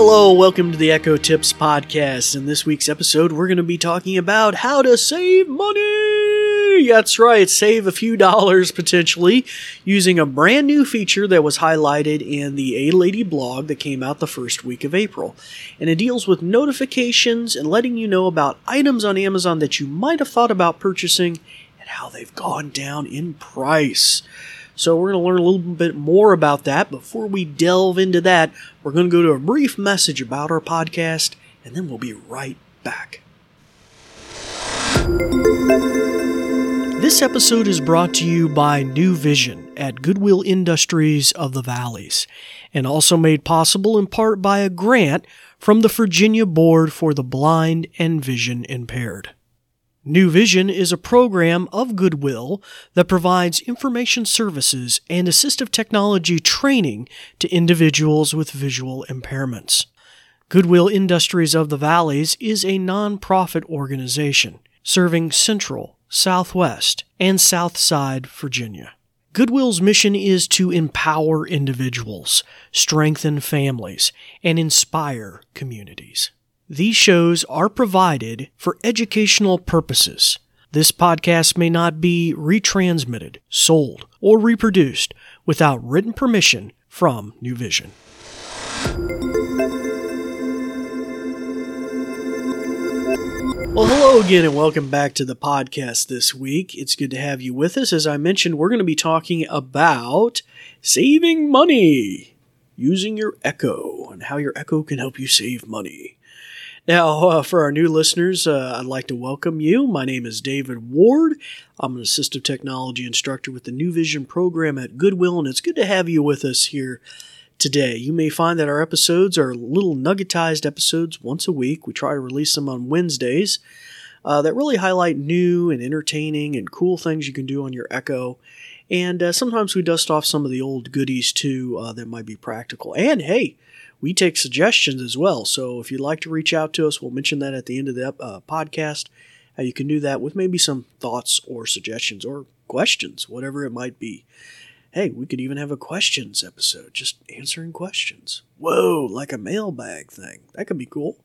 Hello, welcome to the Echo Tips Podcast. In this week's episode, we're going to be talking about how to save money. That's right, save a few dollars potentially using a brand new feature that was highlighted in the A Lady blog that came out the first week of April. And it deals with notifications and letting you know about items on Amazon that you might have thought about purchasing and how they've gone down in price. So we're going to learn a little bit more about that. Before we delve into that, we're going to go to a brief message about our podcast, and then we'll be right back. This episode is brought to you by New Vision at Goodwill Industries of the Valleys, and also made possible in part by a grant from the Virginia Board for the Blind and Vision Impaired. New Vision is a program of Goodwill that provides information services and assistive technology training to individuals with visual impairments. Goodwill Industries of the Valleys is a nonprofit organization serving Central, Southwest, and Southside Virginia. Goodwill's mission is to empower individuals, strengthen families, and inspire communities. These shows are provided for educational purposes. This podcast may not be retransmitted, sold, or reproduced without written permission from New Vision. Well, hello again, and welcome back to the podcast this week. It's good to have you with us. As I mentioned, we're going to be talking about saving money using your Echo and how your Echo can help you save money. Now, uh, for our new listeners, uh, I'd like to welcome you. My name is David Ward. I'm an assistive technology instructor with the New Vision program at Goodwill, and it's good to have you with us here today. You may find that our episodes are little nuggetized episodes once a week. We try to release them on Wednesdays uh, that really highlight new and entertaining and cool things you can do on your Echo. And uh, sometimes we dust off some of the old goodies too uh, that might be practical. And hey, we take suggestions as well. So if you'd like to reach out to us, we'll mention that at the end of the uh, podcast. How you can do that with maybe some thoughts or suggestions or questions, whatever it might be. Hey, we could even have a questions episode, just answering questions. Whoa, like a mailbag thing. That could be cool.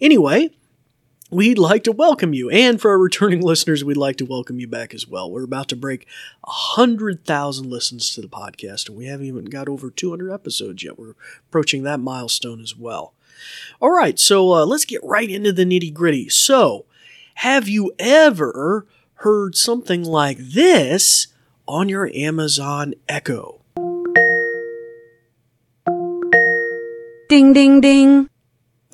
Anyway, we'd like to welcome you. And for our returning listeners, we'd like to welcome you back as well. We're about to break 100,000 listens to the podcast, and we haven't even got over 200 episodes yet. We're approaching that milestone as well. All right, so uh, let's get right into the nitty gritty. So, have you ever heard something like this on your Amazon Echo? Ding, ding, ding.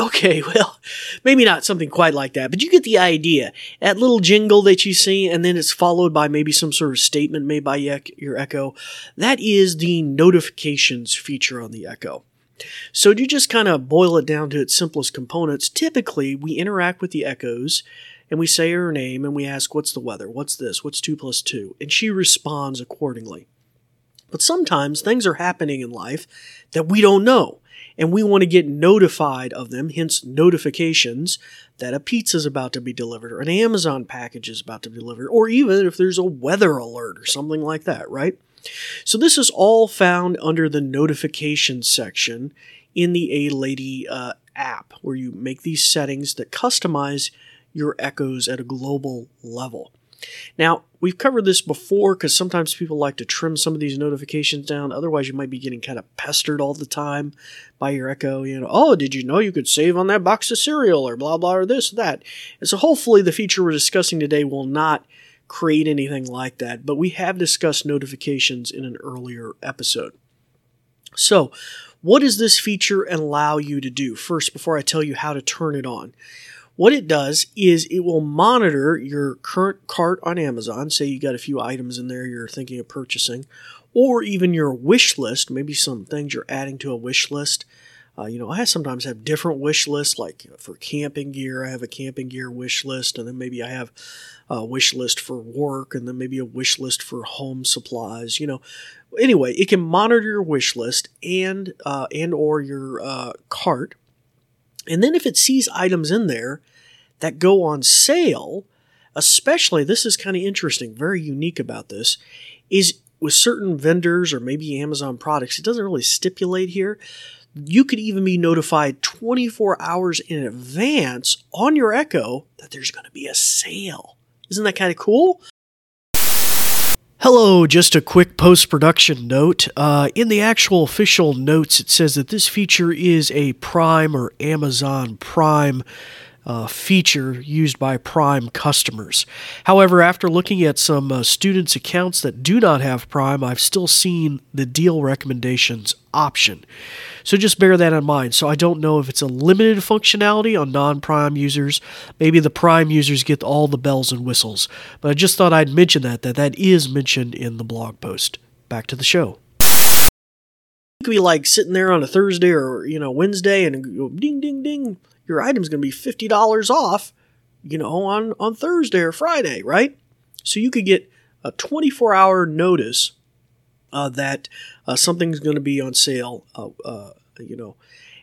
Okay, well, maybe not something quite like that, but you get the idea. That little jingle that you see, and then it's followed by maybe some sort of statement made by your Echo. That is the notifications feature on the Echo. So to just kind of boil it down to its simplest components, typically we interact with the Echoes and we say her name and we ask, What's the weather? What's this? What's 2 plus 2? And she responds accordingly. But sometimes things are happening in life that we don't know and we want to get notified of them, hence notifications that a pizza is about to be delivered or an Amazon package is about to be delivered, or even if there's a weather alert or something like that, right? So this is all found under the notifications section in the A Lady uh, app, where you make these settings that customize your echoes at a global level. Now, we've covered this before because sometimes people like to trim some of these notifications down. Otherwise, you might be getting kind of pestered all the time by your Echo. You know, oh, did you know you could save on that box of cereal or blah, blah, or this, that. And so hopefully the feature we're discussing today will not create anything like that. But we have discussed notifications in an earlier episode. So, what does this feature allow you to do? First, before I tell you how to turn it on, what it does is it will monitor your current cart on Amazon. Say you got a few items in there you're thinking of purchasing, or even your wish list, maybe some things you're adding to a wish list. Uh, you know, I sometimes have different wish lists, like for camping gear, I have a camping gear wish list, and then maybe I have a wish list for work, and then maybe a wish list for home supplies. You know, anyway, it can monitor your wish list and uh, and or your uh, cart, and then if it sees items in there that go on sale, especially this is kind of interesting, very unique about this, is with certain vendors or maybe Amazon products, it doesn't really stipulate here. You could even be notified 24 hours in advance on your Echo that there's going to be a sale. Isn't that kind of cool? Hello, just a quick post production note. Uh, in the actual official notes, it says that this feature is a Prime or Amazon Prime uh, feature used by Prime customers. However, after looking at some uh, students' accounts that do not have Prime, I've still seen the deal recommendations option. So just bear that in mind. So I don't know if it's a limited functionality on non Prime users. Maybe the Prime users get all the bells and whistles. But I just thought I'd mention that, that that is mentioned in the blog post. Back to the show. Be like sitting there on a Thursday or, you know, Wednesday and ding, ding, ding your item's going to be $50 off, you know, on, on Thursday or Friday, right? So you could get a 24 hour notice uh, that uh, something's going to be on sale, uh, uh, you know.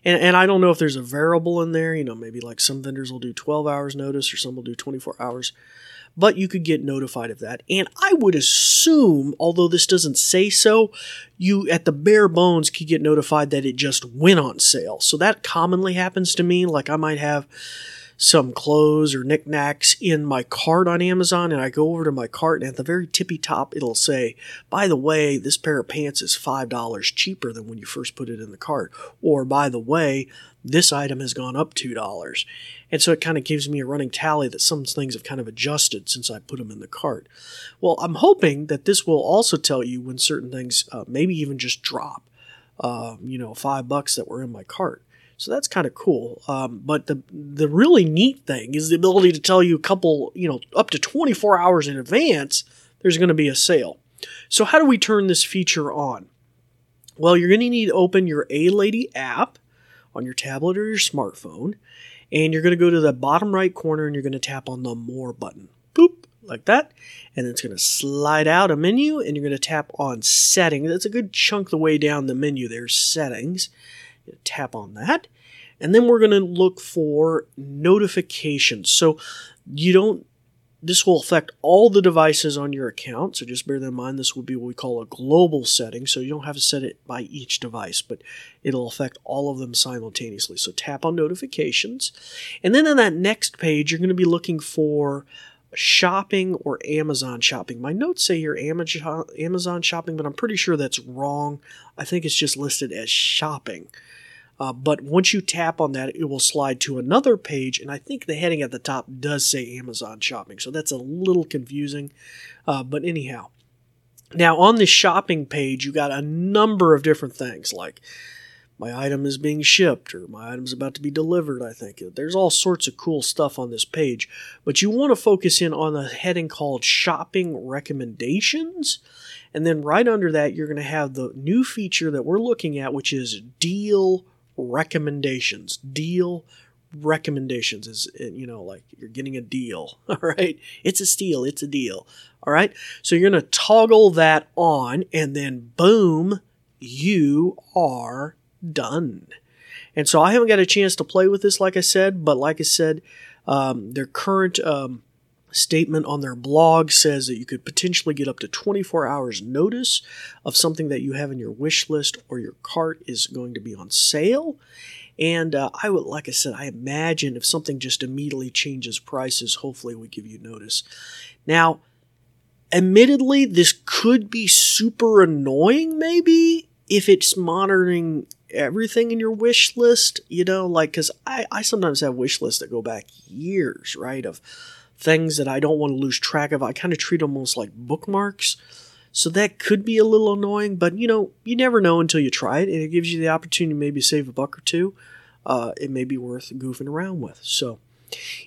And, and I don't know if there's a variable in there, you know, maybe like some vendors will do 12 hours notice or some will do 24 hours but you could get notified of that. And I would assume, although this doesn't say so, you at the bare bones could get notified that it just went on sale. So that commonly happens to me. Like I might have some clothes or knickknacks in my cart on Amazon, and I go over to my cart, and at the very tippy top, it'll say, by the way, this pair of pants is $5 cheaper than when you first put it in the cart. Or, by the way, this item has gone up $2. And so it kind of gives me a running tally that some things have kind of adjusted since I put them in the cart. Well, I'm hoping that this will also tell you when certain things uh, maybe even just drop, uh, you know, five bucks that were in my cart. So that's kind of cool. Um, but the the really neat thing is the ability to tell you a couple, you know, up to 24 hours in advance there's going to be a sale. So how do we turn this feature on? Well, you're going to need to open your A Lady app on your tablet or your smartphone, and you're going to go to the bottom right corner and you're going to tap on the More button. Boop, like that. And it's going to slide out a menu and you're going to tap on Settings. That's a good chunk the way down the menu. There's Settings tap on that. And then we're going to look for notifications. So you don't, this will affect all the devices on your account. So just bear that in mind. This would be what we call a global setting. So you don't have to set it by each device, but it'll affect all of them simultaneously. So tap on notifications. And then on that next page, you're going to be looking for shopping or Amazon shopping. My notes say here Amazon Amazon shopping, but I'm pretty sure that's wrong. I think it's just listed as shopping. Uh, but once you tap on that, it will slide to another page, and I think the heading at the top does say Amazon Shopping, so that's a little confusing. Uh, but anyhow, now on the shopping page, you got a number of different things like my item is being shipped or my item is about to be delivered. I think there's all sorts of cool stuff on this page, but you want to focus in on the heading called Shopping Recommendations. And then right under that, you're going to have the new feature that we're looking at, which is Deal recommendations. Deal recommendations is you know like you're getting a deal. All right, it's a steal. It's a deal. All right, so you're gonna toggle that on, and then boom, you are done. And so I haven't got a chance to play with this, like I said, but like I said, um, their current um, statement on their blog says that you could potentially get up to 24 hours notice of something that you have in your wish list or your cart is going to be on sale. And uh, I would, like I said, I imagine if something just immediately changes prices, hopefully we give you notice. Now, admittedly, this could be super annoying, maybe if it's monitoring everything in your wish list. You know, like because I I sometimes have wish lists that go back years, right? Of things that I don't want to lose track of. I kind of treat almost like bookmarks. So that could be a little annoying, but you know, you never know until you try it, and it gives you the opportunity to maybe save a buck or two. Uh, it may be worth goofing around with. So,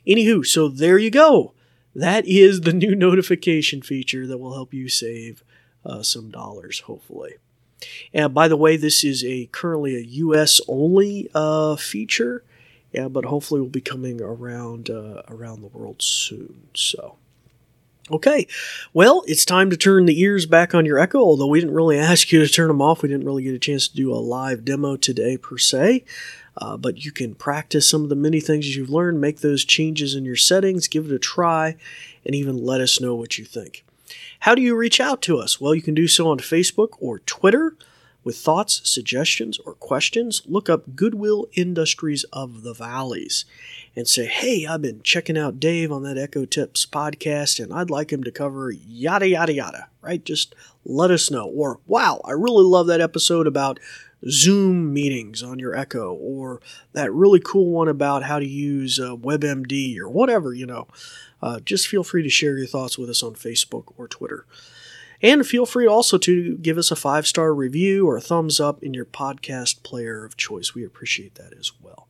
anywho, so there you go. That is the new notification feature that will help you save uh, some dollars, hopefully. And by the way, this is a currently a U.S. only uh, feature yeah, but hopefully will be coming around uh, around the world soon. So. Okay, well, it's time to turn the ears back on your Echo, although we didn't really ask you to turn them off. We didn't really get a chance to do a live demo today, per se. Uh, but you can practice some of the many things you've learned, make those changes in your settings, give it a try, and even let us know what you think. How do you reach out to us? Well, you can do so on Facebook or Twitter with thoughts, suggestions, or questions. Look up Goodwill Industries of the Valleys and say, hey, I've been checking out Dave on that Echo Tips podcast and I'd like him to cover yada, yada, yada, right? Just let us know. Or, wow, I really love that episode about Zoom meetings on your Echo, or that really cool one about how to use uh, WebMD, or whatever, you know. Uh, just feel free to share your thoughts with us on Facebook or Twitter. And feel free also to give us a five star review or a thumbs up in your podcast player of choice. We appreciate that as well.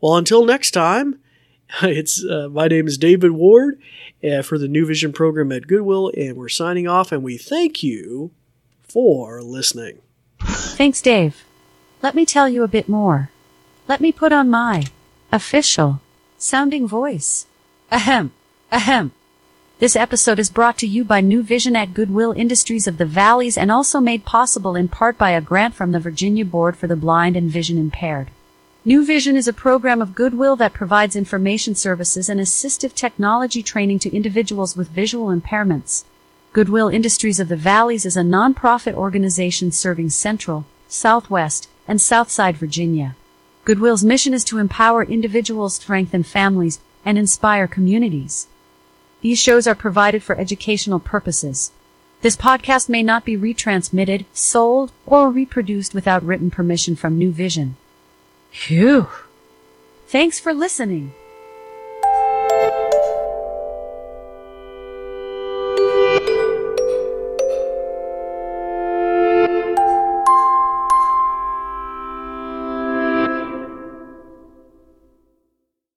Well, until next time, it's uh, my name is David Ward uh, for the New Vision program at Goodwill, and we're signing off. And we thank you for listening. Thanks, Dave. Let me tell you a bit more. Let me put on my official sounding voice. Ahem, ahem. This episode is brought to you by New Vision at Goodwill Industries of the Valleys and also made possible in part by a grant from the Virginia Board for the Blind and Vision Impaired. New Vision is a program of Goodwill that provides information services and assistive technology training to individuals with visual impairments. Goodwill Industries of the Valleys is a nonprofit organization serving Central, Southwest, and Southside Virginia. Goodwill's mission is to empower individuals, strengthen families, and inspire communities. These shows are provided for educational purposes. This podcast may not be retransmitted, sold, or reproduced without written permission from New Vision. Phew. Thanks for listening.